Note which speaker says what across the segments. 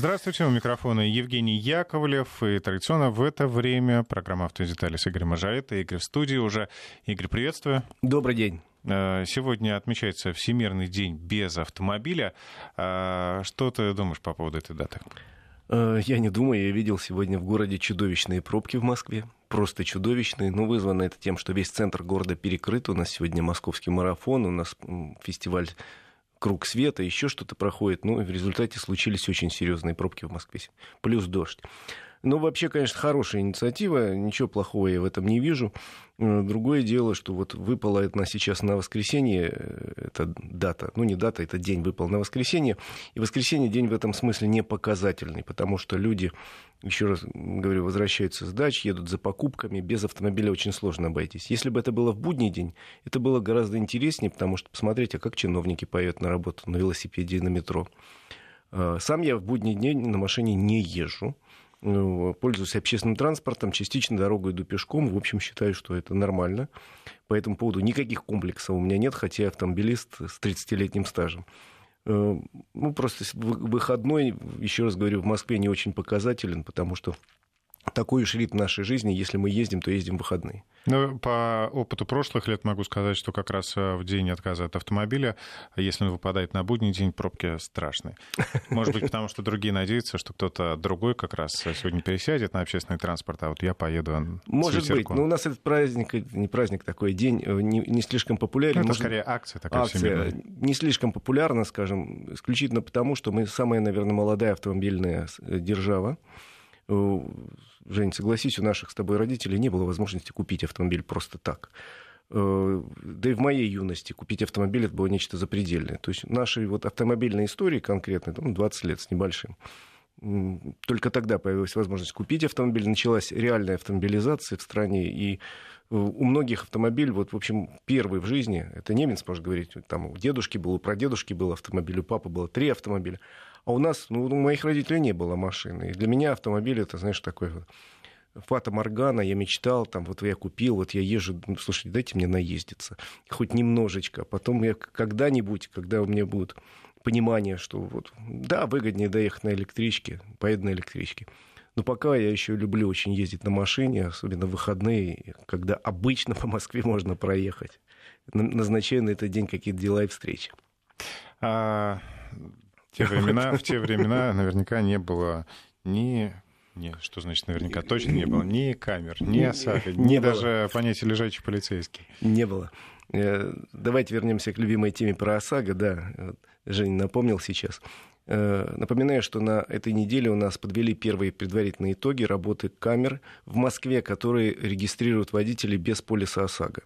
Speaker 1: Здравствуйте, у микрофона Евгений Яковлев. И традиционно в это время программа «Автодетали» с Игорем Мажарета. Игорь в студии уже. Игорь, приветствую.
Speaker 2: Добрый день.
Speaker 1: Э, сегодня отмечается Всемирный день без автомобиля. А что ты думаешь по поводу этой даты?
Speaker 2: Э, я не думаю, я видел сегодня в городе чудовищные пробки в Москве. Просто чудовищные. Но вызвано это тем, что весь центр города перекрыт. У нас сегодня московский марафон, у нас фестиваль круг света, еще что-то проходит. Ну, и в результате случились очень серьезные пробки в Москве. Плюс дождь. Ну, вообще, конечно, хорошая инициатива, ничего плохого я в этом не вижу. Э, другое дело, что вот выпала это сейчас на воскресенье, э, это дата, ну не дата, это день выпал на воскресенье, и воскресенье день в этом смысле не показательный, потому что люди, еще раз говорю, возвращаются с дач, едут за покупками, без автомобиля очень сложно обойтись. Если бы это было в будний день, это было гораздо интереснее, потому что посмотрите, а как чиновники поют на работу на велосипеде и на метро. Э, сам я в будний день на машине не езжу, пользуюсь общественным транспортом, частично дорогой иду пешком. В общем, считаю, что это нормально. По этому поводу никаких комплексов у меня нет, хотя я автомобилист с 30-летним стажем. Э, ну, просто выходной, еще раз говорю, в Москве не очень показателен, потому что такой уж ритм нашей жизни. Если мы ездим, то ездим в выходные.
Speaker 1: Ну, по опыту прошлых лет могу сказать, что как раз э, в день отказа от автомобиля, если он выпадает на будний день, пробки страшные. Может быть, потому что другие надеются, что кто-то другой как раз сегодня пересядет на общественный транспорт, а вот я поеду
Speaker 2: Может быть, но у нас этот праздник, не праздник такой, день э, не, не слишком популярен. Ну,
Speaker 1: это Может, скорее акция такая акция всемирная.
Speaker 2: не слишком популярна, скажем, исключительно потому, что мы самая, наверное, молодая автомобильная э, держава. Жень, согласись, у наших с тобой родителей не было возможности купить автомобиль просто так. Э, да и в моей юности купить автомобиль это было нечто запредельное. То есть нашей вот автомобильной истории конкретно, там, 20 лет с небольшим, только тогда появилась возможность купить автомобиль, началась реальная автомобилизация в стране, и э, у многих автомобиль, вот, в общем, первый в жизни, это немец, можно говорить, там у дедушки был, у прадедушки был автомобиль, у папы было три автомобиля, а у нас, ну, у моих родителей не было машины. И для меня автомобиль это, знаешь, такой Фата Моргана, я мечтал, там, вот я купил, вот я езжу, ну, слушайте, дайте мне наездиться, хоть немножечко, потом я когда-нибудь, когда у меня будет понимание, что вот, да, выгоднее доехать на электричке, поеду на электричке. Но пока я еще люблю очень ездить на машине, особенно в выходные, когда обычно по Москве можно проехать. Назначаю на этот день какие-то дела и встречи.
Speaker 1: А, в те времена, в те времена наверняка не было ни не, что значит наверняка? Точно не было ни камер, ни ОСАГО, ни было. даже понятия лежачий полицейский.
Speaker 2: Не было. Э, давайте вернемся к любимой теме про ОСАГО. Да, Женя напомнил сейчас. Э, напоминаю, что на этой неделе у нас подвели первые предварительные итоги работы камер в Москве, которые регистрируют водителей без полиса ОСАГО.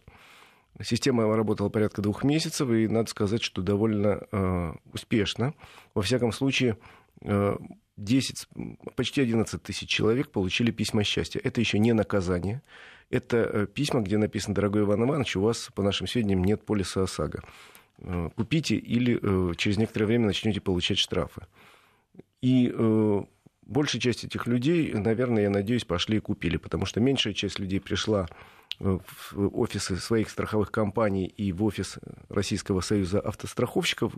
Speaker 2: Система работала порядка двух месяцев, и надо сказать, что довольно э, успешно. Во всяком случае, э, 10, почти 11 тысяч человек получили письма счастья. Это еще не наказание. Это э, письма, где написано, дорогой Иван Иванович, у вас, по нашим сведениям, нет полиса ОСАГО. Э, купите или э, через некоторое время начнете получать штрафы. И большая часть этих людей, наверное, я надеюсь, пошли и купили, потому что меньшая часть людей пришла в офисы своих страховых компаний и в офис Российского союза автостраховщиков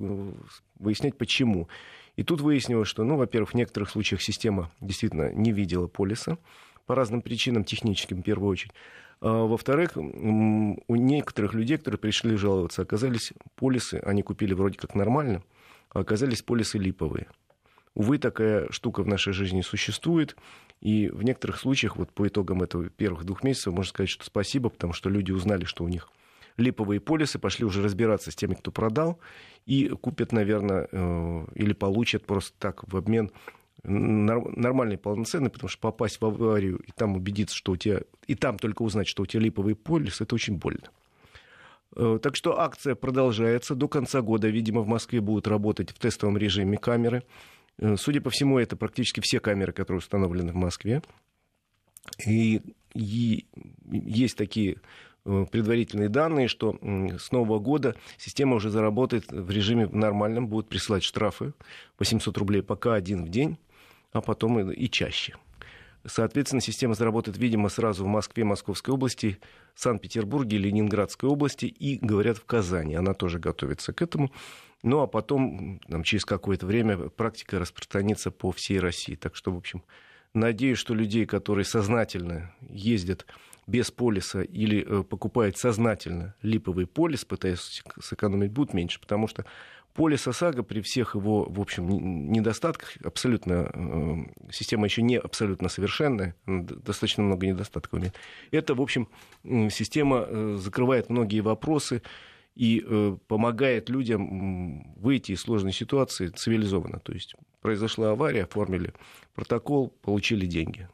Speaker 2: выяснять, почему. И тут выяснилось, что, ну, во-первых, в некоторых случаях система действительно не видела полиса по разным причинам, техническим в первую очередь. А, во-вторых, у некоторых людей, которые пришли жаловаться, оказались полисы, они купили вроде как нормально, а оказались полисы липовые. Увы, такая штука в нашей жизни существует, и в некоторых случаях, вот по итогам этого первых двух месяцев, можно сказать, что спасибо, потому что люди узнали, что у них липовые полисы, пошли уже разбираться с теми, кто продал, и купят, наверное, э, или получат просто так в обмен нормальный, полноценный, потому что попасть в аварию и там убедиться, что у тебя, и там только узнать, что у тебя липовый полис, это очень больно. Э, так что акция продолжается. До конца года, видимо, в Москве будут работать в тестовом режиме камеры. Э, судя по всему, это практически все камеры, которые установлены в Москве. И, и есть такие Э, предварительные данные, что с нового года система уже заработает в режиме нормальном, будет присылать штрафы по 700 рублей пока один в день, а потом и чаще. Соответственно, система заработает, видимо, сразу в Москве, Московской области, Санкт-Петербурге, Ленинградской области и, говорят, в Казани. Она тоже готовится к этому. Ну, а потом, там, через какое-то время, практика распространится по всей России. Так что, в общем, надеюсь, что людей, которые сознательно ездят без полиса или э, покупают сознательно липовый полис, пытаясь сэкономить, будет меньше, потому что полис ОСАГО при всех его, в общем, недостатках, абсолютно, э, система еще не абсолютно совершенная, достаточно много недостатков имеет. Это, в общем, система э, закрывает многие вопросы и помогает людям выйти из сложной ситуации цивилизованно. То есть произошла авария, оформили протокол, получили деньги.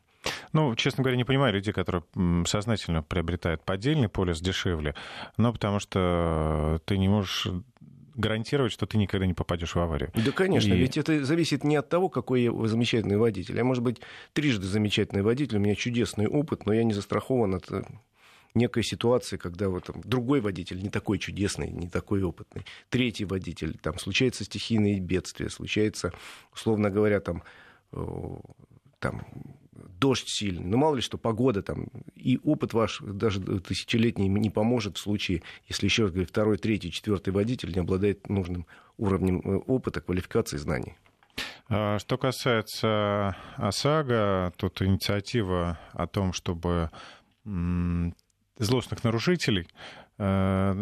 Speaker 1: Ну, честно говоря, не понимаю людей, которые сознательно приобретают поддельный полис дешевле, но потому что ты не можешь гарантировать, что ты никогда не попадешь в аварию.
Speaker 2: Да, конечно, и... ведь это зависит не от того, какой я замечательный водитель. Я, может быть, трижды замечательный водитель, у меня чудесный опыт, но я не застрахован от э, некой ситуации, когда вот, там, другой водитель не такой чудесный, не такой опытный. Третий водитель, там случается стихийное бедствие, случается, условно говоря, там, э, там дождь сильный, ну мало ли что, погода там, и опыт ваш даже тысячелетний не поможет в случае, если, еще раз говорю, второй, третий, четвертый водитель не обладает нужным уровнем э, опыта, квалификации, знаний.
Speaker 1: А, что касается ОСАГО, тут инициатива о том, чтобы злостных нарушителей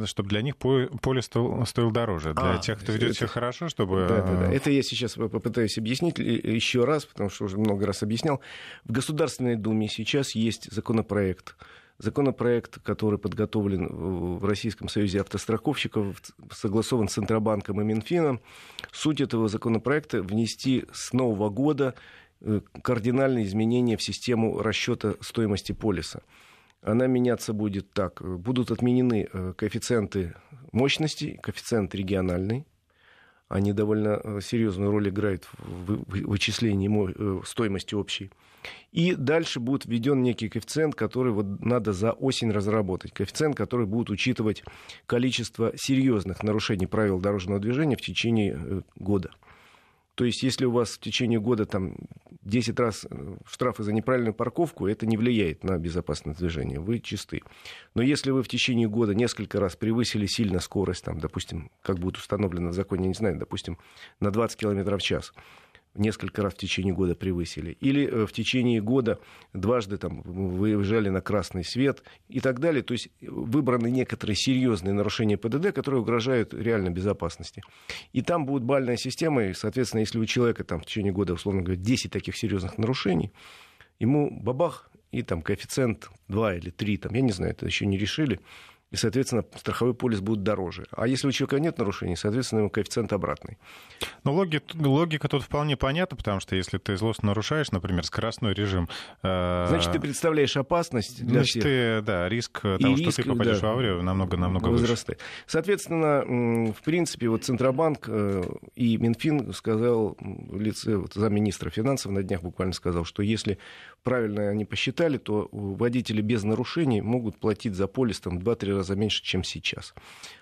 Speaker 1: чтобы для них поле стоил, стоил дороже. Для а, тех, кто ведет это... себя хорошо, чтобы...
Speaker 2: Да, да, да. Это я сейчас попытаюсь объяснить еще раз, потому что уже много раз объяснял. В Государственной Думе сейчас есть законопроект, законопроект, который подготовлен в Российском Союзе автостраховщиков, согласован с Центробанком и Минфином. Суть этого законопроекта внести с нового года э, кардинальные изменения в систему расчета стоимости полиса она меняться будет так. Будут отменены э, коэффициенты мощности, коэффициент региональный. Они довольно э, серьезную роль играют в вычислении э, стоимости общей. И дальше будет введен некий коэффициент, который вот надо за осень разработать. Коэффициент, который будет учитывать количество серьезных нарушений правил дорожного движения в течение года. То есть, если у вас в течение года там 10 раз э, штрафы за неправильную парковку, это не влияет на безопасность движения. Вы чисты. Но если вы в течение года несколько раз превысили сильно скорость, там, допустим, как будет установлено в законе, я не знаю, допустим, на 20 км в час, несколько раз в течение года превысили, или э, в течение года дважды там, выезжали на красный свет и так далее. То есть выбраны некоторые серьезные нарушения ПДД, которые угрожают реально безопасности. И там будет бальная система, и, соответственно, если у человека там, в течение года, условно говоря, 10 таких серьезных нарушений, ему бабах, и там коэффициент 2 или 3, там, я не знаю, это еще не решили, и, соответственно, страховой полис будет дороже. А если у человека нет нарушений, соответственно, его коэффициент обратный.
Speaker 1: Ну, логика, логика тут вполне понятна, потому что если ты злостно нарушаешь, например, скоростной режим...
Speaker 2: Э... Значит, ты представляешь опасность для
Speaker 1: Значит,
Speaker 2: всех.
Speaker 1: Ты, да, риск и того, риск, что ты попадешь да, в аварию, намного-намного выше.
Speaker 2: Соответственно, в принципе, вот Центробанк э, и Минфин сказал в лице вот, замминистра финансов на днях буквально сказал, что если правильно они посчитали, то водители без нарушений могут платить за полис там 2-3 раза меньше, чем сейчас.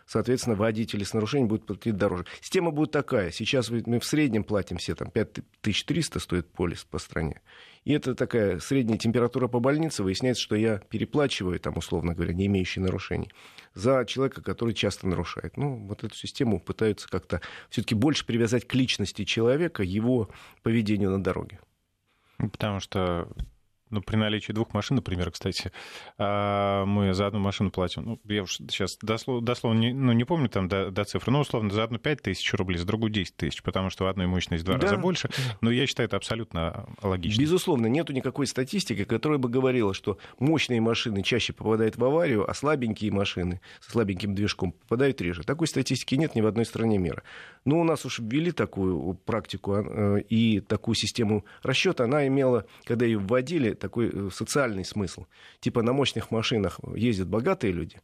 Speaker 2: Соответственно, водители с нарушением будут платить дороже. Система будет такая. Сейчас мы в среднем платим все, там 5300 стоит полис по стране. И это такая средняя температура по больнице. Выясняется, что я переплачиваю, там, условно говоря, не имеющий нарушений, за человека, который часто нарушает. Ну, вот эту систему пытаются как-то все-таки больше привязать к личности человека, его поведению на дороге.
Speaker 1: Потому что ну, при наличии двух машин, например, кстати, а, мы за одну машину платим, ну, я уж сейчас дословно, дословно не, ну, не помню там до, до цифры, но условно за одну 5 тысяч рублей, за другую 10 тысяч, потому что у одной мощность в два да. раза больше, но я считаю это абсолютно логично.
Speaker 2: Безусловно, нету никакой статистики, которая бы говорила, что мощные машины чаще попадают в аварию, а слабенькие машины со слабеньким движком попадают реже. Такой статистики нет ни в одной стране мира. Но у нас уж ввели такую практику а, э, и такую систему расчета, она имела, когда ее вводили, такой э, социальный смысл. Типа на мощных машинах ездят богатые люди,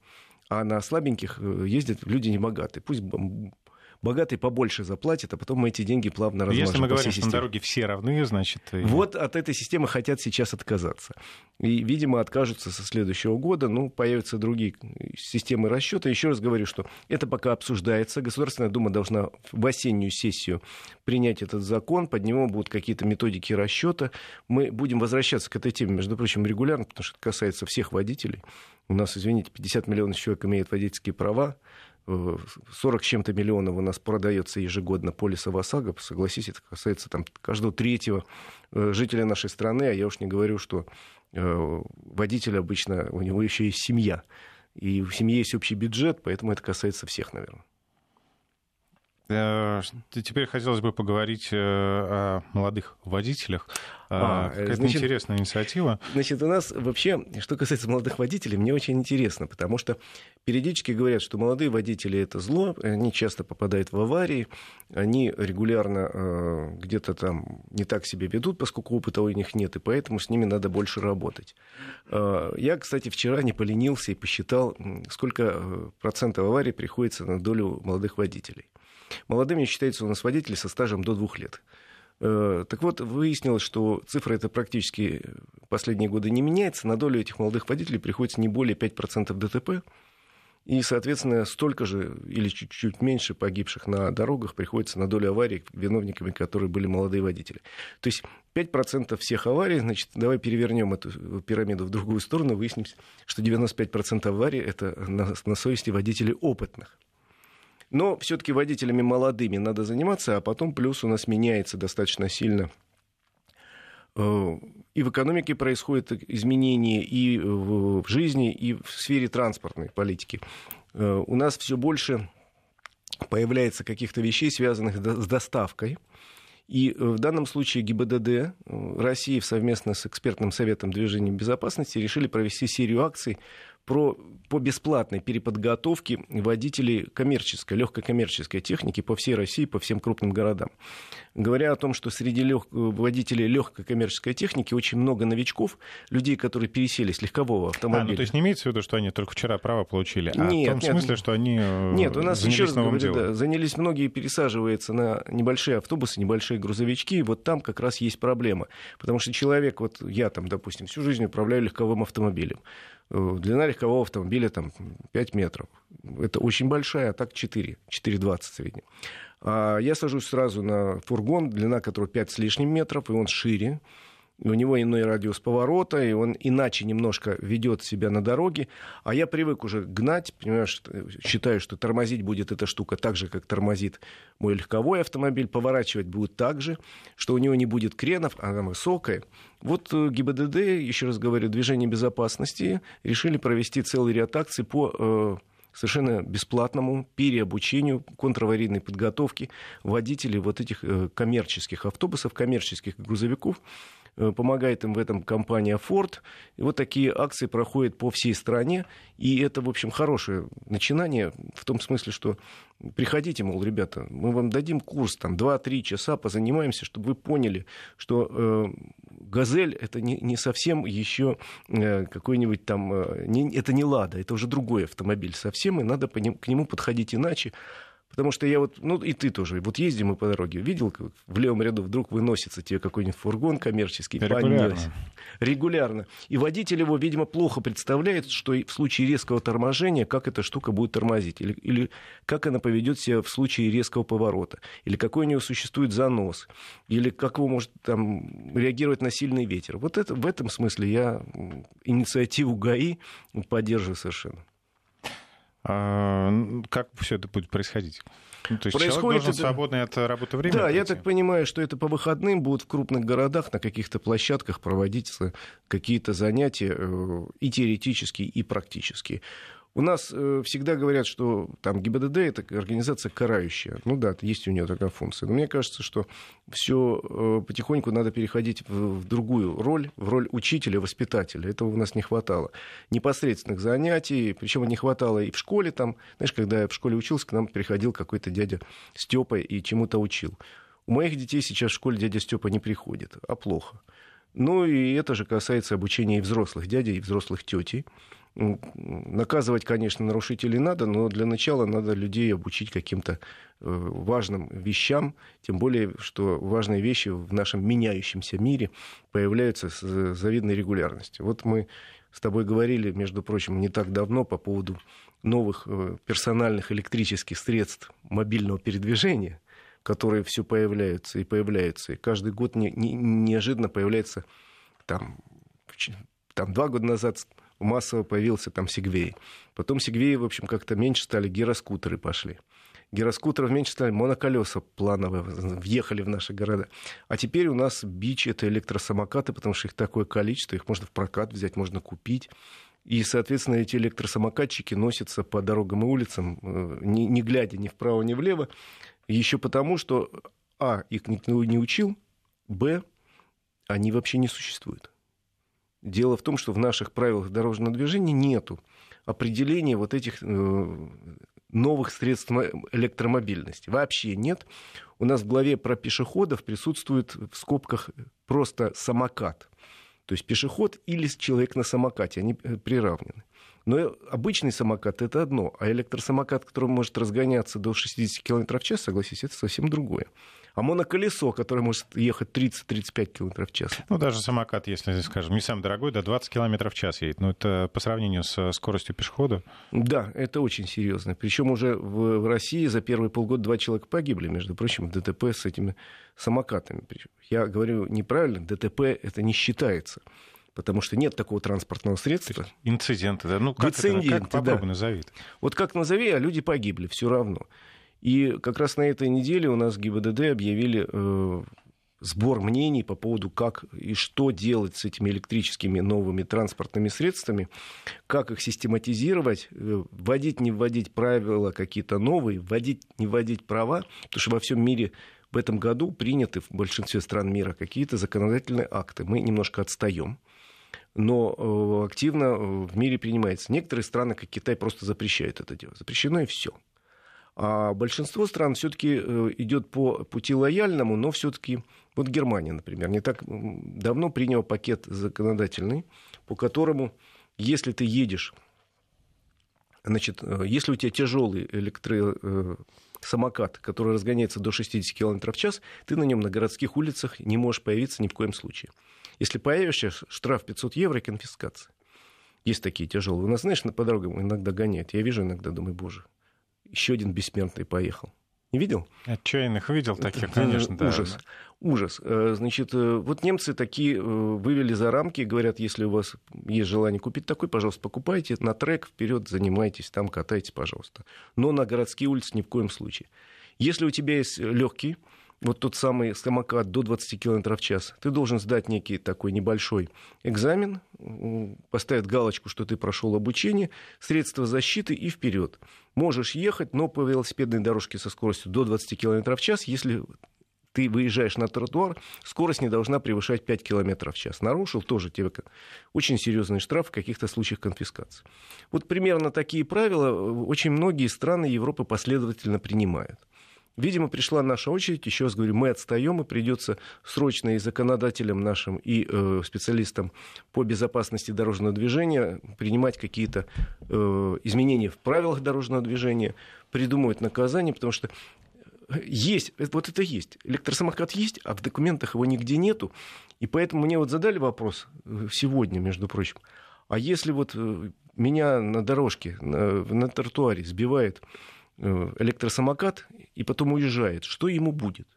Speaker 2: а на слабеньких э, ездят люди небогатые. Пусть богатый побольше заплатит, а потом мы эти деньги плавно размажем
Speaker 1: Если мы говорим, что на дороге все равны, значит...
Speaker 2: Вот от этой системы хотят сейчас отказаться. И, видимо, откажутся со следующего года. Ну, появятся другие системы расчета. Еще раз говорю, что это пока обсуждается. Государственная Дума должна в осеннюю сессию принять этот закон. Под него будут какие-то методики расчета. Мы будем возвращаться к этой теме, между прочим, регулярно, потому что это касается всех водителей. У нас, извините, 50 миллионов человек имеют водительские права 40 с чем-то миллионов у нас продается ежегодно полиса ОСАГО. Согласитесь, это касается там, каждого третьего жителя нашей страны, а я уж не говорю, что водитель обычно, у него еще есть семья. И в семье есть общий бюджет, поэтому это касается всех, наверное.
Speaker 1: Э, теперь хотелось бы поговорить э, о молодых водителях. А, э, Какая-то значит, интересная инициатива.
Speaker 2: Значит, у нас вообще, что касается молодых водителей, мне очень интересно, потому что периодически говорят, что молодые водители это зло, они часто попадают в аварии, они регулярно э, где-то там не так себя ведут, поскольку опыта у них нет, и поэтому с ними надо больше работать. Э, я, кстати, вчера не поленился и посчитал, сколько процентов аварий приходится на долю молодых водителей. Молодыми считается у нас водители со стажем до двух лет. Э, так вот, выяснилось, что цифра эта практически последние годы не меняется. На долю этих молодых водителей приходится не более 5% ДТП. И, соответственно, столько же или чуть-чуть меньше погибших на дорогах приходится на долю аварий, виновниками которые были молодые водители. То есть 5% всех аварий, значит, давай перевернем эту пирамиду в другую сторону, выясним, что 95% аварий это на, на совести водителей опытных. Но все-таки водителями молодыми надо заниматься, а потом плюс у нас меняется достаточно сильно э, и в экономике происходят изменения, и в жизни, и в сфере транспортной политики. Э, у нас все больше появляется каких-то вещей, связанных с доставкой. И э, в данном случае ГИБДД России совместно с экспертным советом движения безопасности решили провести серию акций про, по бесплатной переподготовке водителей коммерческой, легкой коммерческой техники по всей России, по всем крупным городам. Говоря о том, что среди лег... водителей легкой коммерческой техники очень много новичков, людей, которые пересели с легкового автомобиля. А, ну,
Speaker 1: то есть не имеется в виду, что они только вчера право получили, а нет, в том нет, смысле, что они э, Нет, у нас еще раз говорю, делом. да,
Speaker 2: занялись многие пересаживаются на небольшие автобусы, небольшие грузовички, и вот там как раз есть проблема. Потому что человек, вот я там, допустим, всю жизнь управляю легковым автомобилем. Э, длина легкового автомобиля там 5 метров. Это очень большая, а так 4, 4,20 в среднем. А я сажусь сразу на фургон, длина которого 5 с лишним метров, и он шире у него иной радиус поворота, и он иначе немножко ведет себя на дороге. А я привык уже гнать, понимаешь, считаю, что тормозить будет эта штука так же, как тормозит мой легковой автомобиль, поворачивать будет так же, что у него не будет кренов, она высокая. Вот э, ГИБДД, еще раз говорю, движение безопасности решили провести целый ряд акций по э, совершенно бесплатному переобучению, контраварийной подготовки водителей вот этих э, коммерческих автобусов, коммерческих грузовиков. Э, помогает им в этом компания Ford. И вот такие акции проходят по всей стране. И это, в общем, хорошее начинание в том смысле, что приходите, мол, ребята, мы вам дадим курс, там, 2-3 часа позанимаемся, чтобы вы поняли, что э, «Газель» — это не, не совсем еще э, какой-нибудь там... Э, не, это не «Лада», это уже другой автомобиль совсем, и надо по ним, к нему подходить иначе. Потому что я вот, ну и ты тоже, вот ездим мы по дороге, видел, как в левом ряду вдруг выносится тебе какой-нибудь фургон коммерческий,
Speaker 1: Регулярно. Понес.
Speaker 2: Регулярно. И водитель его, видимо, плохо представляет, что в случае резкого торможения, как эта штука будет тормозить, или, или как она поведет себя в случае резкого поворота, или какой у него существует занос, или как его может там, реагировать на сильный ветер. Вот это, в этом смысле я инициативу ГАИ поддерживаю совершенно.
Speaker 1: А, как все это будет происходить? Ну, то есть Происходит человек должен это... свободное от работы время?
Speaker 2: Да, я так понимаю, что это по выходным будут в крупных городах на каких-то площадках проводиться какие-то занятия э, и теоретические, и практические. У нас э, всегда говорят, что там ГИБДД это организация карающая. Ну да, есть у нее такая функция. Но мне кажется, что все э, потихоньку надо переходить в, в другую роль, в роль учителя, воспитателя. Этого у нас не хватало. Непосредственных занятий, причем не хватало и в школе там. Знаешь, когда я в школе учился, к нам приходил какой-то дядя Степа и чему-то учил. У моих детей сейчас в школе дядя Степа не приходит, а плохо. Ну и это же касается обучения и взрослых дядей, и взрослых тетей. Наказывать, конечно, нарушителей надо, но для начала надо людей обучить каким-то э, важным вещам, тем более, что важные вещи в нашем меняющемся мире появляются с завидной регулярностью. Вот мы с тобой говорили, между прочим, не так давно по поводу новых э, персональных электрических средств мобильного передвижения, которые все появляются и появляются. И каждый год не, не, неожиданно появляется там, там два года назад массово появился там Сигвей. Потом Сигвей, в общем, как-то меньше стали, гироскутеры пошли. Гироскутеров меньше стали, моноколеса плановые въехали в наши города. А теперь у нас бич — это электросамокаты, потому что их такое количество, их можно в прокат взять, можно купить. И, соответственно, эти электросамокатчики носятся по дорогам и улицам, э, не, не глядя ни вправо, ни влево. Еще потому, что, а, их никто не учил, б, они вообще не существуют. Дело в том, что в наших правилах дорожного движения нету определения вот этих э, новых средств электромобильности. Вообще нет. У нас в главе про пешеходов присутствует в скобках просто самокат. То есть пешеход или человек на самокате, они э, приравнены. Но обычный самокат это одно, а электросамокат, который может разгоняться до 60 км в час, согласитесь, это совсем другое. А моноколесо, которое может ехать 30-35 км в час.
Speaker 1: Ну, даже самокат, если, скажем, не самый дорогой, до 20 км в час едет. Но это по сравнению с скоростью пешехода.
Speaker 2: Да, это очень серьезно. Причем уже в, в России за первые полгода два человека погибли, между прочим, в ДТП с этими самокатами. Я говорю неправильно, ДТП это не считается потому что нет такого транспортного средства.
Speaker 1: Инциденты, да? Ну, как,
Speaker 2: Инциденты,
Speaker 1: это, как попробуй
Speaker 2: да.
Speaker 1: назови.
Speaker 2: Вот как назови, а люди погибли, все равно. И как раз на этой неделе у нас ГИБДД объявили э, сбор мнений по поводу, как и что делать с этими электрическими новыми транспортными средствами, как их систематизировать, э, вводить, не вводить правила какие-то новые, вводить, не вводить права, потому что во всем мире в этом году приняты в большинстве стран мира какие-то законодательные акты. Мы немножко отстаем но э, активно в мире принимается. Некоторые страны, как Китай, просто запрещают это делать. Запрещено и все. А большинство стран все-таки э, идет по пути лояльному, но все-таки вот Германия, например, не так давно приняла пакет законодательный, по которому, если ты едешь, значит, э, если у тебя тяжелый электросамокат, э, который разгоняется до 60 км в час, ты на нем на городских улицах не можешь появиться ни в коем случае. Если появишься, штраф 500 евро и конфискация. Есть такие тяжелые. У нас, знаешь, по дорогам иногда гоняют. Я вижу иногда, думаю, боже, еще один бессмертный поехал. Не видел?
Speaker 1: Отчаянных видел таких, конечно, да.
Speaker 2: Ужас. Ужас. Э, значит, э, вот немцы такие э, вывели за рамки, говорят, если у вас есть желание купить такой, пожалуйста, покупайте на трек, вперед занимайтесь, там катайтесь, пожалуйста. Но на городские улицы ни в коем случае. Если у тебя есть легкий, вот тот самый самокат до 20 км в час, ты должен сдать некий такой небольшой экзамен, поставить галочку, что ты прошел обучение, средства защиты и вперед. Можешь ехать, но по велосипедной дорожке со скоростью до 20 км в час, если ты выезжаешь на тротуар, скорость не должна превышать 5 км в час. Нарушил, тоже тебе очень серьезный штраф, в каких-то случаях конфискации. Вот примерно такие правила очень многие страны Европы последовательно принимают. Видимо, пришла наша очередь. Еще раз говорю, мы отстаем, и придется срочно и законодателям нашим, и э, специалистам по безопасности дорожного движения принимать какие-то э, изменения в правилах дорожного движения, придумывать наказания, потому что есть, вот это есть. Электросамокат есть, а в документах его нигде нету. И поэтому мне вот задали вопрос э, сегодня, между прочим, а если вот э, меня на дорожке, на, на тротуаре сбивает Э, электросамокат и потом уезжает, что ему будет?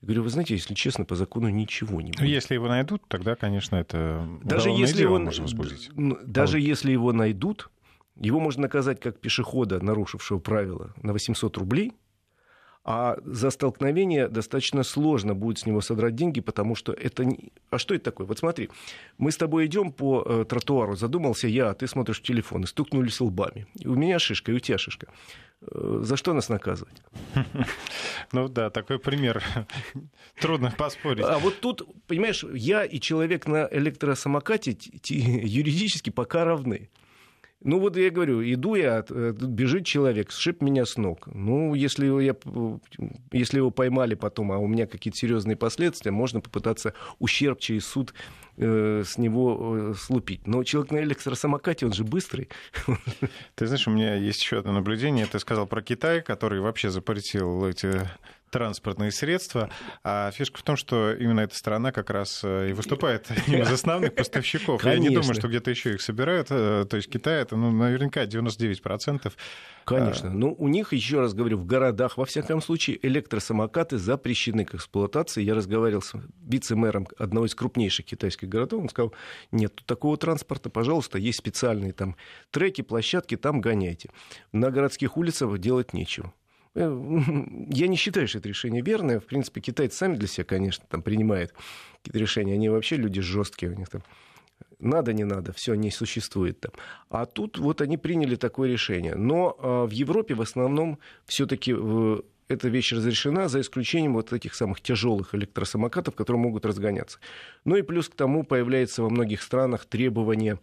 Speaker 2: Я говорю, вы знаете, если честно, по закону ничего не будет.
Speaker 1: Если его найдут, тогда, конечно, это даже если его, можно возбудить.
Speaker 2: Даже а если его найдут, его можно наказать как пешехода, нарушившего правила, на 800 рублей, а за столкновение достаточно сложно будет с него содрать деньги, потому что это... А что это такое? Вот смотри, мы с тобой идем по э, тротуару, задумался я, а ты смотришь в телефон, и стукнулись лбами. И у меня шишка, и у тебя шишка. Э, за что нас наказывать?
Speaker 1: Ну да, такой пример. Трудно поспорить.
Speaker 2: А вот тут, понимаешь, я и человек на электросамокате юридически пока равны. Ну вот я говорю, иду я, э, бежит человек, сшиб меня с ног. Ну, если, я, если его поймали потом, а у меня какие-то серьезные последствия, можно попытаться ущерб через суд э, с него э, слупить. Но человек на электросамокате, он же быстрый.
Speaker 1: Ты знаешь, у меня есть еще одно наблюдение. Ты сказал про Китай, который вообще запретил эти транспортные средства. А фишка в том, что именно эта страна как раз э, и выступает одним из основных поставщиков. Конечно. Я не думаю, что где-то еще их собирают. Э, то есть Китай это ну, наверняка 99%.
Speaker 2: Конечно. А... Ну, у них, еще раз говорю, в городах, во всяком случае, электросамокаты запрещены к эксплуатации. Я разговаривал с вице-мэром одного из крупнейших китайских городов. Он сказал, нет такого транспорта, пожалуйста, есть специальные там треки, площадки, там гоняйте. На городских улицах делать нечего. Э, я не считаю, что это решение верное. В принципе, китайцы сами для себя, конечно, там принимают какие-то решения. Они вообще люди жесткие. У них там надо, не надо, все не существует там. А тут вот они приняли такое решение. Но э, в Европе в основном все-таки э, эта вещь разрешена, за исключением вот этих самых тяжелых электросамокатов, которые могут разгоняться. Ну и плюс к тому появляется во многих странах требование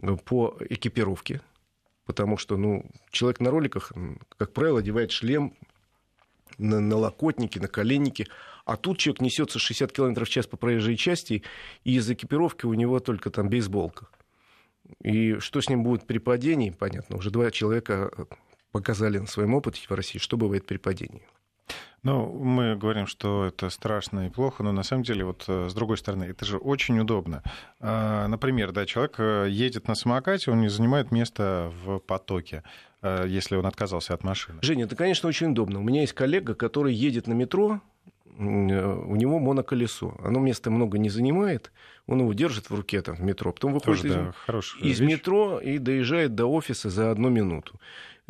Speaker 2: э, по экипировке потому что ну, человек на роликах, как правило, одевает шлем на, на локотники, на коленники, а тут человек несется 60 км в час по проезжей части, и из экипировки у него только там бейсболка. И что с ним будет при падении, понятно, уже два человека э, показали на своем опыте в России, что бывает при падении.
Speaker 1: Ну, мы говорим, что это страшно и плохо, но на самом деле, вот э, с другой стороны, это же очень удобно. А, например, да, человек э, едет на самокате, он не занимает место в потоке э, если он отказался от машины.
Speaker 2: Женя, это, конечно, очень удобно. У меня есть коллега, который едет на метро, у него моноколесо. Оно места много не занимает, он его держит в руке там, в метро, потом выходит Тоже, из, из метро и доезжает до офиса за одну минуту.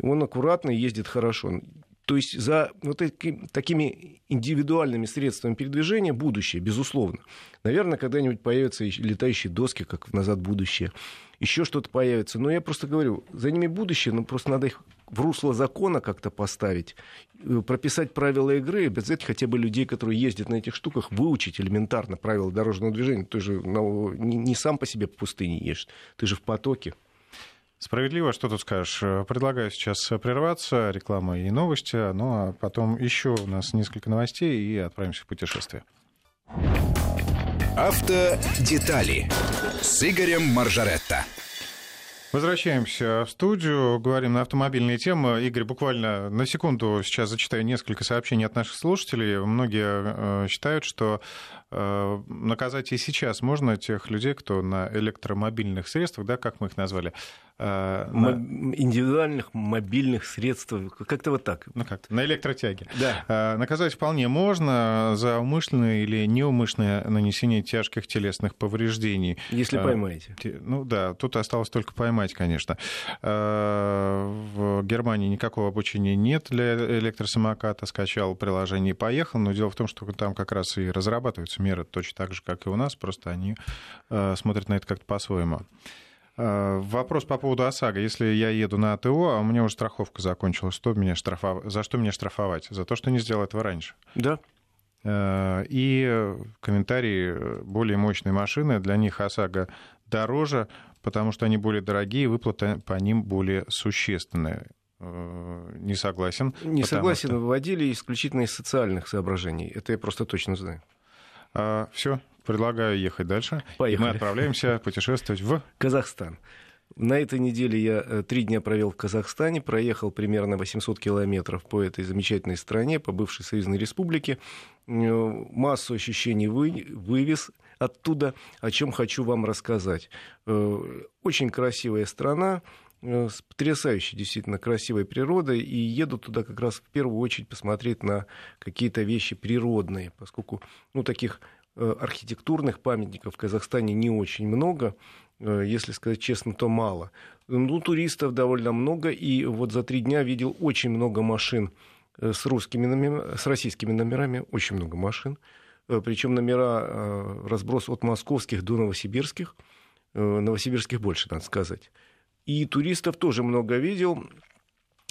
Speaker 2: Он аккуратно ездит хорошо. То есть за вот таки, такими индивидуальными средствами передвижения будущее, безусловно. Наверное, когда-нибудь появятся летающие доски, как в «Назад будущее». Еще что-то появится. Но я просто говорю, за ними будущее, но просто надо их в русло закона как-то поставить, э, прописать правила игры, обязательно хотя бы людей, которые ездят на этих штуках, выучить элементарно правила дорожного движения. Ты же ну, не, не сам по себе по пустыне ешь, ты же в потоке.
Speaker 1: Справедливо, что тут скажешь? Предлагаю сейчас прерваться, реклама и новости, ну а потом еще у нас несколько новостей и отправимся в путешествие.
Speaker 3: Автодетали с Игорем Маржаретто.
Speaker 1: Возвращаемся в студию, говорим на автомобильные темы. Игорь, буквально на секунду сейчас зачитаю несколько сообщений от наших слушателей. Многие э, считают, что Э, наказать и сейчас можно тех людей, кто на электромобильных средствах, да, как мы их назвали?
Speaker 2: Э, на... Индивидуальных мобильных средств, как-то вот так.
Speaker 1: Ну как на электротяге.
Speaker 2: Да.
Speaker 1: Наказать вполне можно за умышленное или неумышленное нанесение тяжких телесных повреждений.
Speaker 2: Если поймаете.
Speaker 1: Ну да, тут осталось только поймать, конечно. В Германии никакого обучения нет для электросамоката. Скачал приложение и поехал. Но дело в том, что там как раз и разрабатываются меры точно так же, как и у нас, просто они э, смотрят на это как-то по-своему. Э, вопрос по поводу ОСАГО. Если я еду на АТО, а у меня уже страховка закончилась, то меня штрафов... за что меня штрафовать? За то, что не сделал этого раньше?
Speaker 2: Да.
Speaker 1: Э, и комментарии. Более мощные машины, для них ОСАГО дороже, потому что они более дорогие, выплаты по ним более существенные. Не согласен.
Speaker 2: Не согласен, что... выводили исключительно из социальных соображений. Это я просто точно знаю.
Speaker 1: А, Все, предлагаю ехать дальше.
Speaker 2: Поехали.
Speaker 1: Мы отправляемся путешествовать в
Speaker 2: Казахстан. На этой неделе я э, три дня провел в Казахстане, проехал примерно 800 километров по этой замечательной стране, по бывшей союзной республике. Э, массу ощущений вы, вывез оттуда, о чем хочу вам рассказать. Э, очень красивая страна, с потрясающей действительно красивой природой, и еду туда как раз в первую очередь посмотреть на какие-то вещи природные, поскольку ну, таких э, архитектурных памятников в Казахстане не очень много, э, если сказать честно, то мало. Ну, туристов довольно много, и вот за три дня видел очень много машин э, с, русскими номерами, с российскими номерами, очень много машин, причем номера разброс от московских до новосибирских, новосибирских больше, надо сказать. И туристов тоже много видел.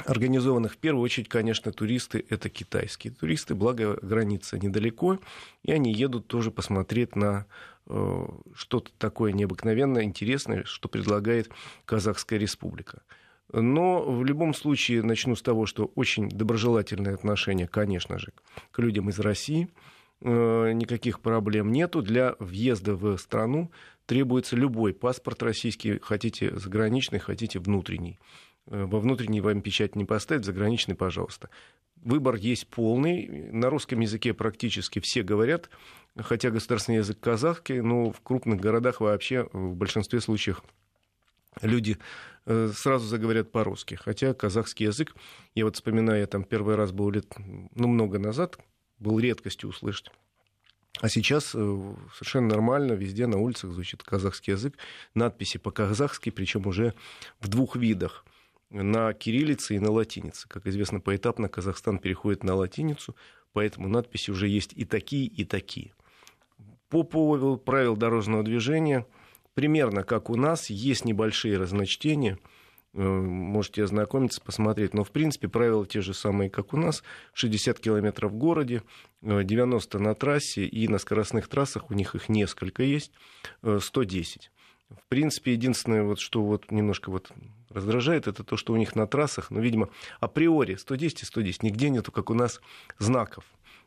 Speaker 2: Организованных в первую очередь, конечно, туристы это китайские туристы, благо граница недалеко, и они едут тоже посмотреть на э, что-то такое необыкновенное, интересное, что предлагает Казахская республика. Но в любом случае начну с того, что очень доброжелательное отношение, конечно же, к людям из России. Э, никаких проблем нету. Для въезда в страну требуется любой паспорт российский, хотите заграничный, хотите внутренний. Э, во внутренний вам печать не поставить, заграничный, пожалуйста. выбор есть полный. На русском языке практически все говорят, хотя государственный язык казахский, но в крупных городах вообще в большинстве случаев люди э, сразу заговорят по-русски. Хотя казахский язык, я вот вспоминаю, я там первый раз был лет, ну, много назад, был редкостью услышать. А сейчас э, совершенно нормально, везде на улицах звучит казахский язык, надписи по-казахски, причем уже в двух видах на кириллице и на латинице. Как известно, поэтапно Казахстан переходит на латиницу, поэтому надписи уже есть и такие, и такие. По поводу правил дорожного движения, примерно как у нас, есть небольшие разночтения – можете ознакомиться, посмотреть. Но, в принципе, правила те же самые, как у нас. 60 километров в городе, 90 э, на трассе, и на скоростных трассах у них их несколько есть, 110. Э, в принципе, единственное, вот, что вот немножко вот раздражает, это то, что у них на трассах, ну, видимо, априори 110 и 110. Нигде нету, как у нас, знаков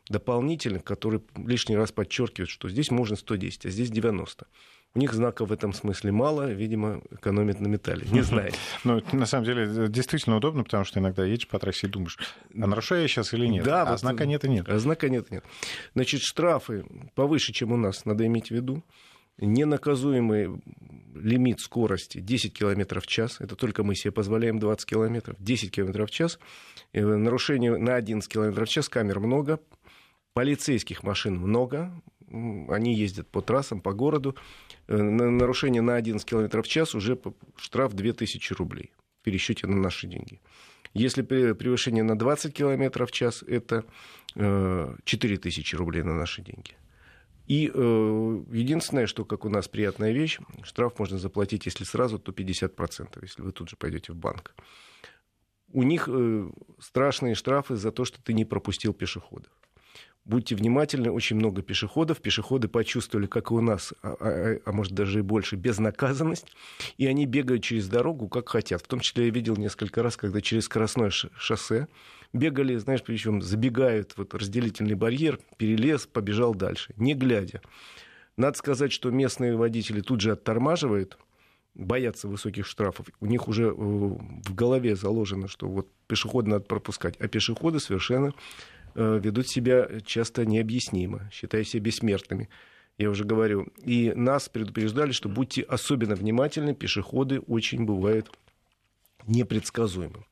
Speaker 2: дополнительных, которые лишний раз подчеркивают, что здесь можно 110, а здесь 90. У них знаков в этом смысле мало, видимо, экономят на металле. Не знаю.
Speaker 1: Ну, на самом деле, действительно удобно, потому что иногда едешь по трассе и думаешь, а нарушаю я сейчас или нет?
Speaker 2: Да,
Speaker 1: а
Speaker 2: вот,
Speaker 1: знака нет и нет.
Speaker 2: А знака нет и нет. Значит, штрафы повыше, чем у нас, надо иметь в виду. Ненаказуемый лимит скорости 10 км в час. Это только мы себе позволяем 20 км. 10 км в час. Э, нарушение на 11 км в час. Камер много. Полицейских машин много они ездят по трассам, по городу. Э, на нарушение на 11 км в час уже штраф 2000 рублей в пересчете на наши деньги. Если превышение на 20 км в час, это 4000 э, рублей на наши деньги. И э, единственное, что, как у нас приятная вещь, штраф можно заплатить, если сразу, то 50%, если вы тут же пойдете в банк. У них э, страшные штрафы за то, что ты не пропустил пешеходов будьте внимательны, очень много пешеходов. Пешеходы почувствовали, как и у нас, а, а, а, а может даже и больше, безнаказанность. И они бегают через дорогу, как хотят. В том числе я видел несколько раз, когда через скоростное шоссе бегали, знаешь, причем забегают вот разделительный барьер, перелез, побежал дальше, не глядя. Надо сказать, что местные водители тут же оттормаживают, боятся высоких штрафов. У них уже э, в голове заложено, что вот пешеходы надо пропускать, а пешеходы совершенно ведут себя часто необъяснимо, считая себя бессмертными. Я уже говорю. И нас предупреждали, что будьте особенно внимательны, пешеходы очень бывают непредсказуемы.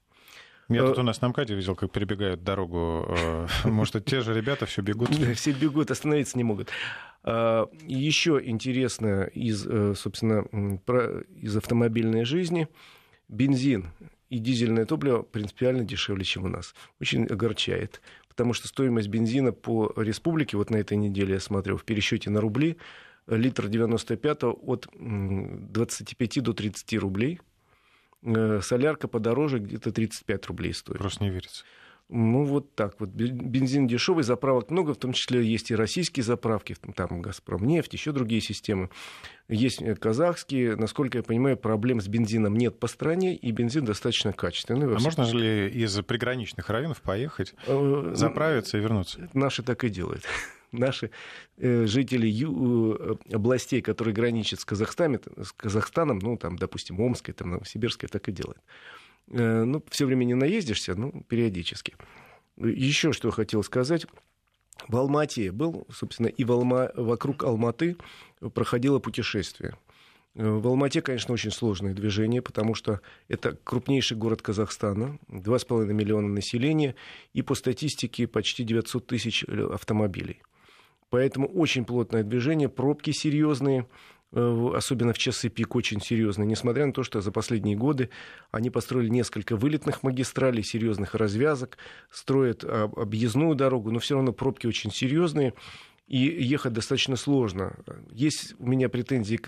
Speaker 1: Я тут э, у нас на МКАДе видел, как перебегают дорогу. Э, может, те же ребята все бегут?
Speaker 2: Все бегут, остановиться не могут. Еще интересно из, собственно, из автомобильной жизни. Бензин и дизельное топливо принципиально дешевле, чем у нас. Очень огорчает потому что стоимость бензина по республике, вот на этой неделе я смотрел, в пересчете на рубли, литр 95 от 25 до 30 рублей. Э, солярка подороже, где-то 35 рублей стоит.
Speaker 1: Просто не верится.
Speaker 2: Ну, вот так вот. Бензин дешевый, заправок много, в том числе есть и российские заправки, там «Газпром нефть», еще другие системы. Есть э, казахские. Насколько я понимаю, проблем с бензином нет по стране, и бензин достаточно качественный.
Speaker 1: А можно ли из приграничных районов поехать, э, заправиться и вернуться?
Speaker 2: Наши так и делают наши э, жители ю, областей, которые граничат с Казахстаном, с Казахстаном, ну, там, допустим, Омской, там, Новосибирской, так и делают. Э, ну, все время не наездишься, ну, периодически. Еще что хотел сказать. В Алмате был, собственно, и в Алма... вокруг Алматы проходило путешествие. Э, в Алмате, конечно, очень сложное движение, потому что это крупнейший город Казахстана, 2,5 миллиона населения, и по статистике почти 900 тысяч автомобилей. Поэтому очень плотное движение, пробки серьезные, Э, особенно в часы пик, очень серьезно, несмотря на то, что за последние годы они построили несколько вылетных магистралей, серьезных развязок, строят объездную дорогу, но все равно пробки очень серьезные и ехать достаточно сложно. Есть у меня претензии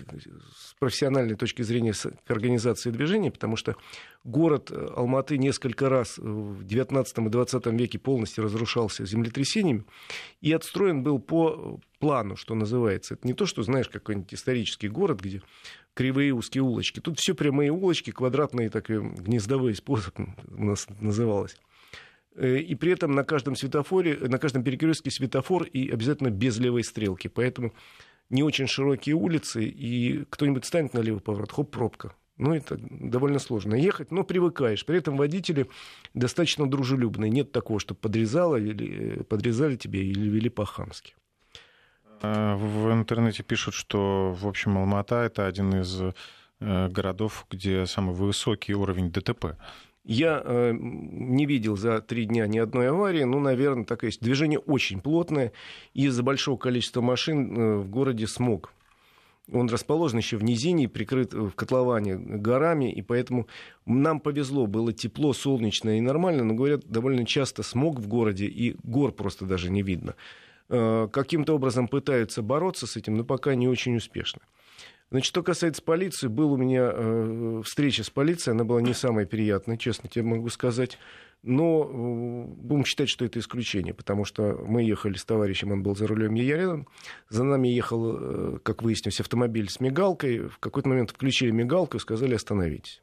Speaker 2: с профессиональной точки зрения к организации движения, потому что город э, Алматы несколько раз в 19 и 20 веке полностью разрушался землетрясениями и отстроен был по плану, что называется. Это не то, что, знаешь, какой-нибудь исторический город, где кривые узкие улочки. Тут все прямые улочки, квадратные, так и гнездовой способ у нас называлось. Э, и при этом на каждом светофоре, на каждом перекрестке светофор и обязательно без левой стрелки. Поэтому не очень широкие улицы, и кто-нибудь станет на левый поворот, хоп, пробка. Ну, это довольно сложно ехать, но привыкаешь. При этом водители достаточно дружелюбные. Нет такого, что подрезало или подрезали тебе или вели по-хамски.
Speaker 1: А, в интернете пишут, что, в общем, Алмата — это один из э, городов, где самый высокий уровень ДТП.
Speaker 2: Я э, не видел за три дня ни одной аварии, ну, наверное, так и есть. Движение очень плотное, из-за большого количества машин э, в городе смог. Он расположен еще в низине, прикрыт в котловане горами, и поэтому нам повезло, было тепло, солнечно и нормально, но, говорят, довольно часто смог в городе, и гор просто даже не видно. Э, каким-то образом пытаются бороться с этим, но пока не очень успешно. Значит, что касается полиции, был у меня э, встреча с полицией, она была не самая приятная, честно тебе могу сказать. Но э, будем считать, что это исключение, потому что мы ехали с товарищем, он был за рулем, я рядом. За нами ехал, э, как выяснилось, автомобиль с мигалкой. В какой-то момент включили мигалку и сказали остановитесь.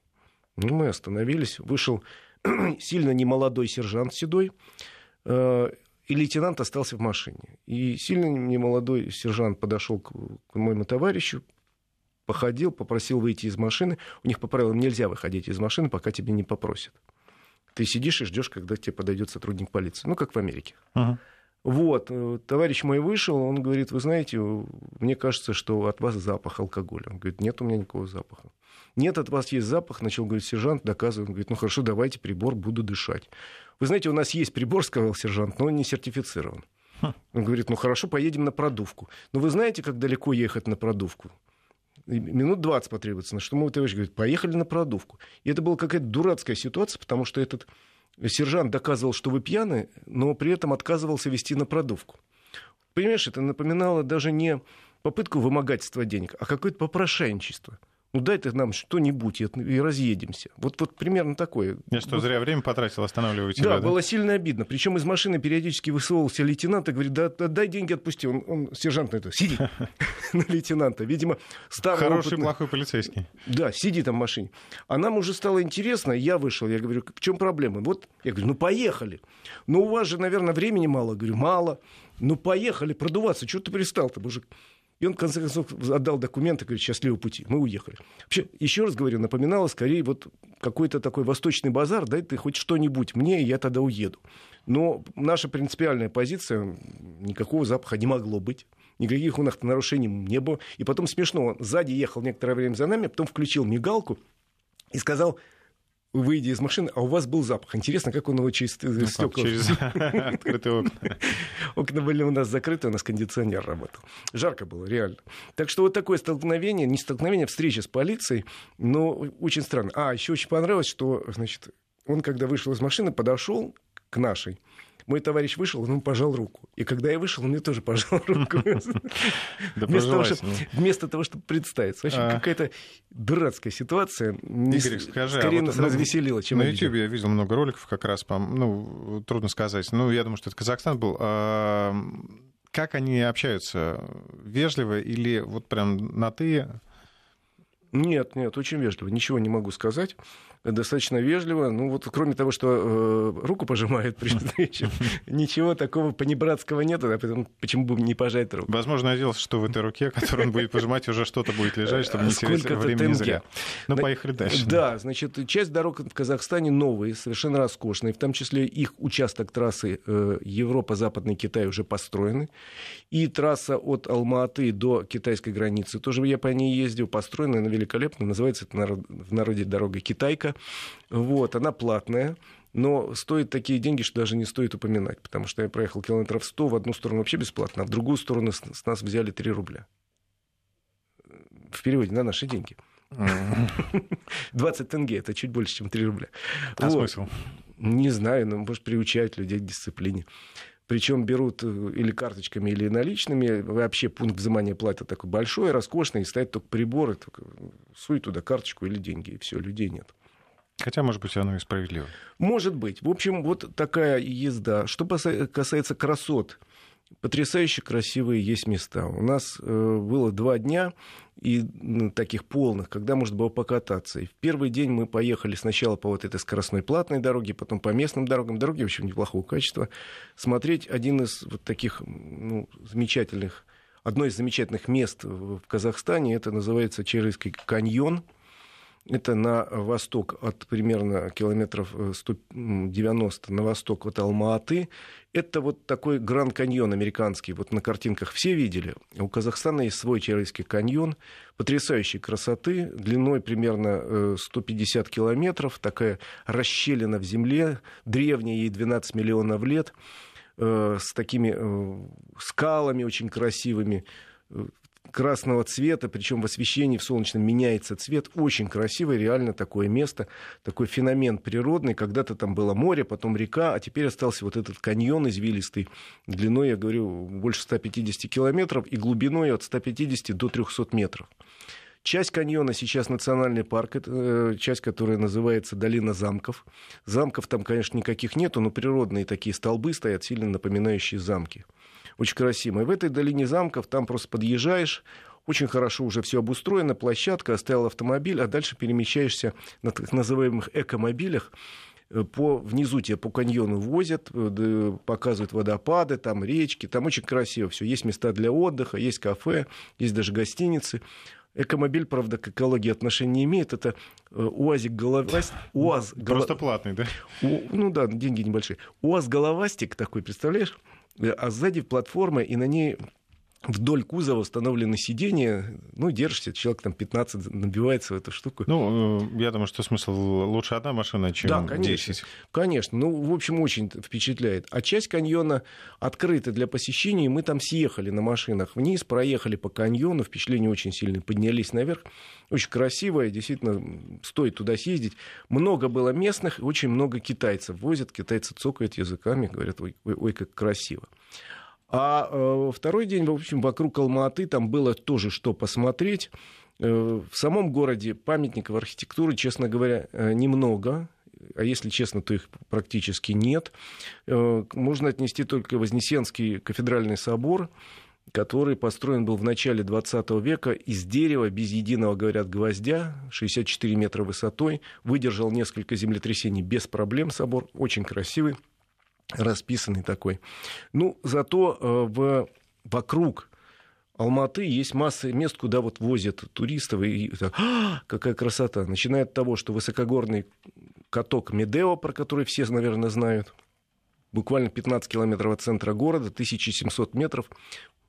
Speaker 2: Ну, мы остановились. Вышел сильно немолодой сержант седой, э, и лейтенант остался в машине. И сильно немолодой сержант подошел к, к моему товарищу, походил, попросил выйти из машины. У них по правилам нельзя выходить из машины, пока тебе не попросят. Ты сидишь и ждешь, когда тебе подойдет сотрудник полиции. Ну, как в Америке. Uh-huh. Вот, э, товарищ мой вышел, он говорит, вы знаете, мне кажется, что от вас запах алкоголя. Он говорит, нет у меня никакого запаха. Нет, от вас есть запах, начал говорить сержант, доказывает. Он говорит, ну хорошо, давайте прибор, буду дышать. Вы знаете, у нас есть прибор, сказал сержант, но он не сертифицирован. Он говорит, ну хорошо, поедем на продувку. Но вы знаете, как далеко ехать на продувку? Минут 20 потребуется, на что мой товарищ говорит, поехали на продувку. И это была какая-то дурацкая ситуация, потому что этот сержант доказывал, что вы пьяны, но при этом отказывался вести на продувку. Понимаешь, это напоминало даже не попытку вымогательства денег, а какое-то попрошайничество – ну дай ты нам что-нибудь и, разъедемся. Вот, вот примерно такое.
Speaker 1: Я что, зря время потратил, останавливать
Speaker 2: тебя, да? Да, было сильно обидно. Причем из машины периодически высовывался лейтенант и говорит, да, да дай деньги отпусти. Он, он сержант на это, сиди на лейтенанта. Видимо, старый
Speaker 1: Хороший, плохой полицейский.
Speaker 2: Да, сиди там в машине. А нам уже стало интересно, я вышел, я говорю, в чем проблема? Вот, я говорю, ну поехали. Ну у вас же, наверное, времени мало. говорю, мало. Ну поехали продуваться, что ты пристал-то, мужик? И он, в конце концов, отдал документы, говорит, счастливого пути, мы уехали. Вообще, еще раз говорю, напоминало скорее вот какой-то такой восточный базар, дай ты хоть что-нибудь мне, и я тогда уеду. Но наша принципиальная позиция, никакого запаха не могло быть. Никаких у нас нарушений не было. И потом смешно, он сзади ехал некоторое время за нами, потом включил мигалку и сказал, выйдя из машины, а у вас был запах. Интересно, как он его через ну, стекла...
Speaker 1: через открытые окна.
Speaker 2: Окна были у нас закрыты, у нас кондиционер работал. Жарко было, реально. Так что вот такое столкновение, не столкновение, а встреча с полицией, но очень странно. А, еще очень понравилось, что, значит, он, когда вышел из машины, подошел к нашей мой товарищ вышел, он ему пожал руку. И когда я вышел, он мне тоже пожал руку. Вместо того, чтобы представиться. Вообще а. какая-то дурацкая ситуация.
Speaker 1: Игорь, скажи, а
Speaker 2: скорее нас развеселила, чем
Speaker 1: На YouTube я видел много роликов как раз, ну, трудно сказать. Ну, я думаю, что это Казахстан был а, как они общаются? Вежливо или вот прям на «ты»?
Speaker 2: Нет, нет, очень вежливо. Ничего не могу сказать достаточно вежливо. Ну вот кроме того, что э, руку пожимает при встрече, ничего такого понебратского нет, а потом почему бы не пожать руку?
Speaker 1: Возможно, надеялся, что в этой руке, которую он будет пожимать, уже что-то будет лежать, чтобы не терять времени зря. Ну, поехали дальше.
Speaker 2: Да, значит, часть дорог в Казахстане новые, совершенно роскошные, в том числе их участок трассы э, Европа-Западный Китай уже построены, и трасса от Алма-Аты до китайской границы, тоже я по ней ездил, построена, она великолепна, называется это в народе дорога Китайка, вот, она платная. Но стоит такие деньги, что даже не стоит упоминать, потому что я проехал километров 100 в одну сторону вообще бесплатно, а в другую сторону с, нас взяли 3 рубля. В переводе на наши деньги. 20 тенге, это чуть больше, чем 3 рубля.
Speaker 1: А вот. смысл?
Speaker 2: Не знаю, но, может, приучать людей к дисциплине. Причем берут э, или карточками, или наличными. Вообще пункт взимания платы такой большой, роскошный, и стоят только приборы. Только суй туда карточку или деньги, и все, людей нет.
Speaker 1: Хотя, может быть, оно и справедливо.
Speaker 2: Может быть. В общем, вот такая езда. Что касается красот, потрясающе красивые есть места. У нас э, было два дня и таких полных, когда можно было покататься. И в первый день мы поехали сначала по вот этой скоростной платной дороге, потом по местным дорогам. Дороги, в общем, неплохого качества. Смотреть один из вот таких ну, замечательных, одно из замечательных мест в Казахстане, это называется Черийский каньон – Это на восток от примерно километров 190 на восток от Алма-Аты. Это вот такой Гранд-каньон американский. Вот на картинках все видели. У Казахстана есть свой Черейский каньон. Потрясающей красоты. Длиной примерно 150 километров. Такая расщелина в земле. Древняя, ей 12 миллионов лет. С такими скалами очень красивыми красного цвета, причем в освещении в солнечном меняется цвет. Очень красивое, реально такое место, такой феномен природный. Когда-то там было море, потом река, а теперь остался вот этот каньон извилистый, длиной, я говорю, больше 150 километров и глубиной от 150 до 300 метров. Часть каньона сейчас национальный парк, это э, часть, которая называется Долина замков. Замков там, конечно, никаких нету, но природные такие столбы стоят, сильно напоминающие замки очень красиво. И в этой долине замков там просто подъезжаешь, очень хорошо уже все обустроено, площадка, оставил автомобиль, а дальше перемещаешься на так называемых экомобилях, э, по, внизу тебя по каньону возят, э, показывают водопады, там речки, там очень красиво все. Есть места для отдыха, есть кафе, есть даже гостиницы. Экомобиль, правда, к экологии отношения не имеет. Это э, УАЗик головастик. УАЗ,
Speaker 1: Просто платный, да?
Speaker 2: У, ну да, деньги небольшие. УАЗ головастик такой, представляешь? А сзади платформа, и на ней вдоль кузова установлены сиденья, ну, держишься, человек там 15 набивается в эту штуку.
Speaker 1: Ну, э, я думаю, что смысл лучше одна машина, чем
Speaker 2: да, конечно,
Speaker 1: 10.
Speaker 2: Конечно, ну, в общем, очень впечатляет. А часть каньона открыта для посещения, и мы там съехали на машинах вниз, проехали по каньону, впечатление очень сильное, поднялись наверх. Очень красиво, и действительно стоит туда съездить. Много было местных, очень много китайцев возят, китайцы цокают языками, говорят, ой, ой, ой как красиво. А э, второй день, в общем, вокруг Алматы там было тоже что посмотреть. Э, в самом городе памятников архитектуры, честно говоря, э, немного. А если честно, то их практически нет. Можно отнести только Вознесенский кафедральный собор, который построен был в начале 20 века из дерева, без единого, говорят, гвоздя, 64 метра высотой, выдержал несколько землетрясений без проблем собор, очень красивый расписанный такой. Ну, зато э, в, вокруг Алматы есть масса мест, куда вот возят туристов, и так, а, какая красота. Начиная от того, что высокогорный каток Медео, про который все, наверное, знают, буквально 15 километров от центра города, 1700 метров,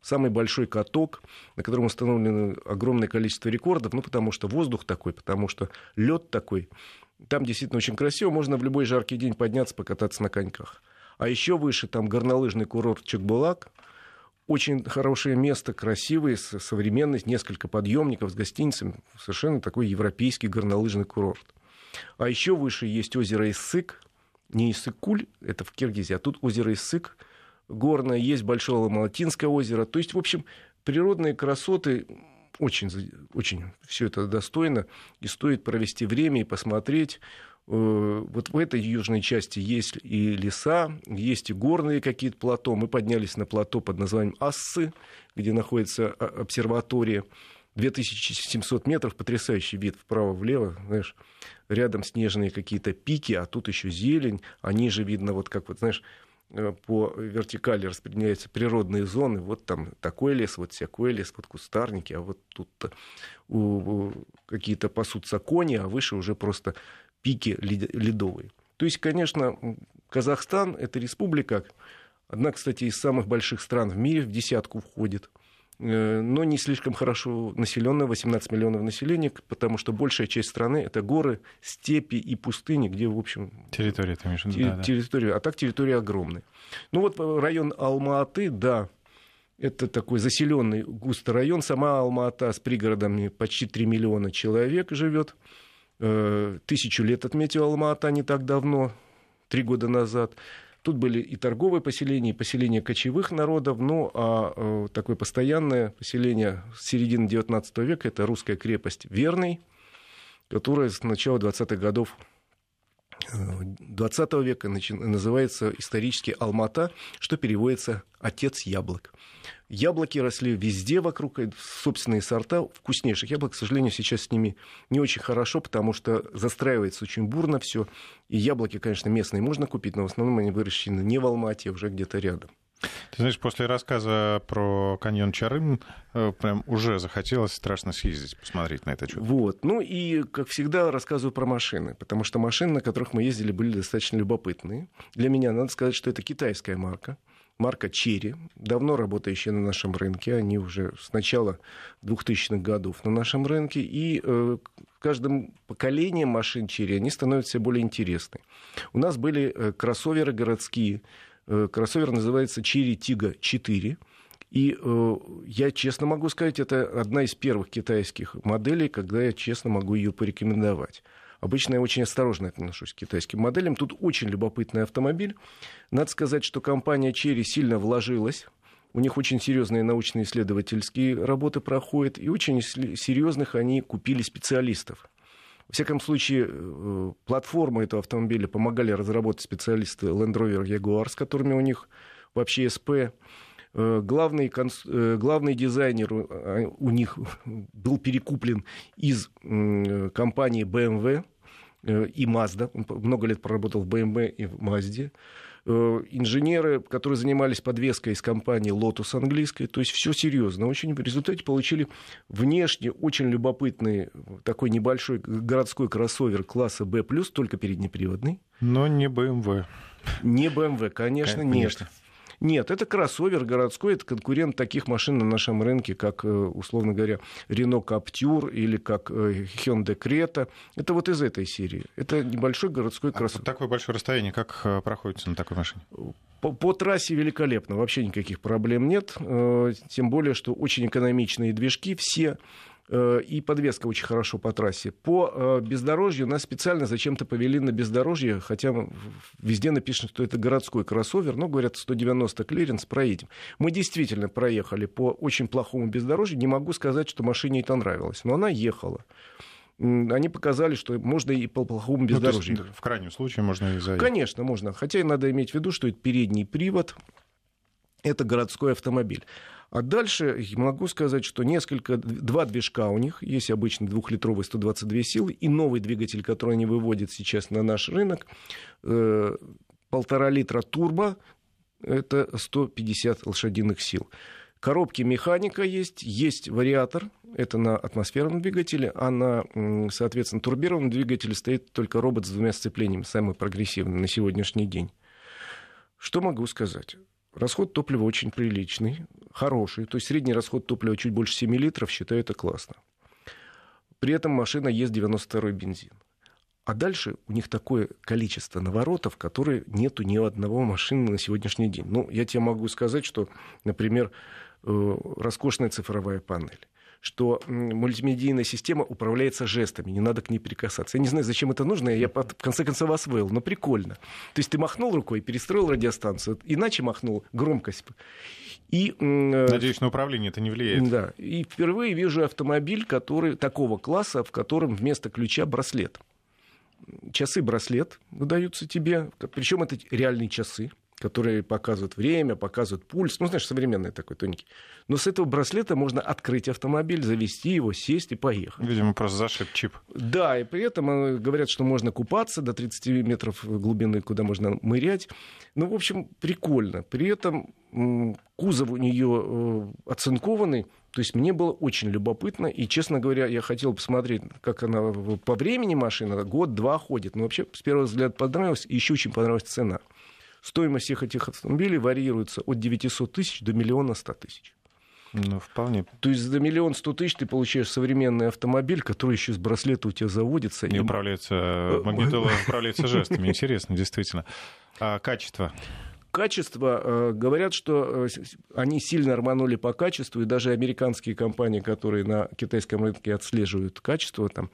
Speaker 2: самый большой каток, на котором установлено огромное количество рекордов, ну, потому что воздух такой, потому что лед такой. Там действительно очень красиво, можно в любой жаркий день подняться, покататься на коньках. А еще выше там горнолыжный курорт Чекбулак. Очень хорошее место, красивое, современное, несколько подъемников с гостиницами. Совершенно такой европейский горнолыжный курорт. А еще выше есть озеро Иссык. Не Иссык-Куль, это в Киргизии, а тут озеро Иссык горное. Есть Большое Ламалтинское озеро. То есть, в общем, природные красоты очень, очень все это достойно. И стоит провести время и посмотреть. Э, вот в этой южной части есть и леса, есть и горные какие-то плато. Мы поднялись на плато под названием Ассы, где находится а, обсерватория. 2700 метров, потрясающий вид вправо-влево, знаешь, рядом снежные какие-то пики, а тут еще зелень, а ниже видно, вот как вот, знаешь, э, по вертикали распределяются природные зоны, вот там такой лес, вот всякой лес, вот кустарники, а вот тут какие-то пасутся кони, а выше уже просто пике ледовой. То есть, конечно, Казахстан – это республика, одна, кстати, из самых больших стран в мире, в десятку входит, э, но не слишком хорошо населенная, 18 миллионов населения, потому что большая часть страны это горы, степи и пустыни, где, в общем...
Speaker 1: Территория, ты имеешь в
Speaker 2: виду, да, территория, да. А так территория огромная. Ну вот район Алма-Аты, да, это такой заселенный густой район. Сама Алма-Ата с пригородами почти 3 миллиона человек живет. Э, тысячу лет отметила Алма-Ата не так давно, три года назад. Тут были и торговые поселения, и поселения кочевых народов, ну а э, такое постоянное поселение с середины XIX века – это русская крепость Верный, которая с начала 20-х годов 20 века называется исторически Алмата, что переводится «отец яблок». Яблоки росли везде вокруг, э, собственные сорта вкуснейших яблок. К сожалению, сейчас с ними не очень хорошо, потому что застраивается очень бурно все. И яблоки, конечно, местные можно купить, но в основном они выращены не в Алмате, а уже где-то рядом.
Speaker 1: Ты знаешь, после рассказа про каньон Чарым э, прям уже захотелось страшно съездить, посмотреть на это чудо.
Speaker 2: Вот. Ну и, как всегда, рассказываю про машины, потому что машины, на которых мы ездили, были достаточно любопытные. Для меня надо сказать, что это китайская марка марка Черри, давно работающая на нашем рынке. Они уже с начала 2000-х годов на нашем рынке. И э, каждым поколением машин Черри они становятся все более интересны. У нас были э, кроссоверы городские. Э, кроссовер называется Черри Тига 4. И э, я честно могу сказать, это одна из первых китайских моделей, когда я честно могу ее порекомендовать. Обычно я очень осторожно отношусь к китайским моделям. Тут очень любопытный автомобиль. Надо сказать, что компания Cherry сильно вложилась. У них очень серьезные научные исследовательские работы проходят, и очень серьезных они купили специалистов. Во всяком случае, э, платформу этого автомобиля помогали разработать специалисты Land Rover Jaguar, с которыми у них вообще СП. Э, главный, э, главный дизайнер у них был перекуплен из компании BMW и Mazda. Он много лет проработал в BMW и в Mazda. Э, инженеры, которые занимались подвеской из компании Lotus английской. То есть все серьезно. Очень в результате получили внешне очень любопытный такой небольшой городской кроссовер класса B+, только переднеприводный.
Speaker 1: Но не BMW.
Speaker 2: Не BMW, конечно, конечно. нет. Нет, это кроссовер городской, это конкурент таких машин на нашем рынке, как, э, условно говоря, Renault Captur или как э, Hyundai Creta. Это вот из этой серии. Это небольшой городской кроссовер. А
Speaker 1: такое большое расстояние, как э, проходится на такой машине?
Speaker 2: По, по трассе великолепно, вообще никаких проблем нет. Тем более, что очень экономичные движки все и подвеска очень хорошо по трассе. По э, бездорожью нас специально зачем-то повели на бездорожье, хотя везде написано, что это городской кроссовер, но говорят 190 клиренс, проедем. Мы действительно проехали по очень плохому бездорожью, не могу сказать, что машине это нравилось, но она ехала. Они показали, что можно и по плохому бездорожью. Ну,
Speaker 1: в крайнем случае можно и заехать.
Speaker 2: Конечно, можно. Хотя и надо иметь в виду, что это передний привод, это городской автомобиль. А дальше могу сказать, что несколько, два движка у них, есть обычный двухлитровый 122 силы, и новый двигатель, который они выводят сейчас на наш рынок, э, полтора литра турбо, это 150 лошадиных сил. Коробки механика есть, есть вариатор, это на атмосферном двигателе, а на, соответственно, турбированном двигателе стоит только робот с двумя сцеплениями, самый прогрессивный на сегодняшний день. Что могу сказать? Расход топлива очень приличный, хороший. То есть средний расход топлива чуть больше 7 литров, считаю это классно. При этом машина ест 92-й бензин. А дальше у них такое количество наворотов, которые нету ни одного машины на сегодняшний день. Ну, я тебе могу сказать, что, например, э, роскошная цифровая панель что мультимедийная система управляется жестами, не надо к ней прикасаться. Я не знаю, зачем это нужно, я в конце концов освоил, но прикольно. То есть ты махнул рукой, перестроил радиостанцию, иначе махнул громкость.
Speaker 1: И, Надеюсь, на управление это не влияет.
Speaker 2: Да. И впервые вижу автомобиль который, такого класса, в котором вместо ключа браслет. Часы-браслет выдаются тебе, причем это реальные часы которые показывают время, показывают пульс. Ну, знаешь, современный такой тоненький. Но с этого браслета можно открыть автомобиль, завести его, сесть и поехать.
Speaker 1: Видимо, просто зашит чип.
Speaker 2: Да, и при этом э, говорят, что можно купаться до 30 метров глубины, куда можно мырять. Ну, в общем, прикольно. При этом кузов у нее э, оцинкованный, то есть мне было очень любопытно, и, честно говоря, я хотел посмотреть, как она по времени машина, год-два ходит. Но вообще, с первого взгляда понравилось, и еще очень понравилась цена. Стоимость всех этих автомобилей варьируется от 900 тысяч до миллиона 100 тысяч.
Speaker 1: Ну, вполне.
Speaker 2: То есть за миллион сто тысяч ты получаешь современный автомобиль, который еще с браслета у тебя заводится.
Speaker 1: И, и... управляется, магнитола управляется жестами. Интересно, действительно. А качество?
Speaker 2: Качество, э, говорят, что э, они сильно рванули по качеству, и даже американские компании, которые на китайском рынке отслеживают качество, там,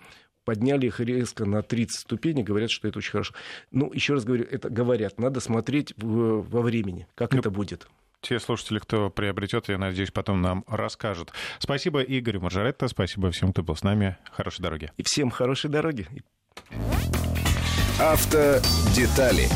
Speaker 2: подняли их резко на 30 ступеней, говорят, что это очень хорошо. Ну, еще раз говорю, это говорят, надо смотреть в, во времени, как ну, это будет.
Speaker 1: Те слушатели, кто приобретет, я надеюсь, потом нам расскажут. Спасибо Игорю Маржаретто, спасибо всем, кто был с нами. Хорошей дороги.
Speaker 2: И всем хорошей дороги.
Speaker 3: Автодетали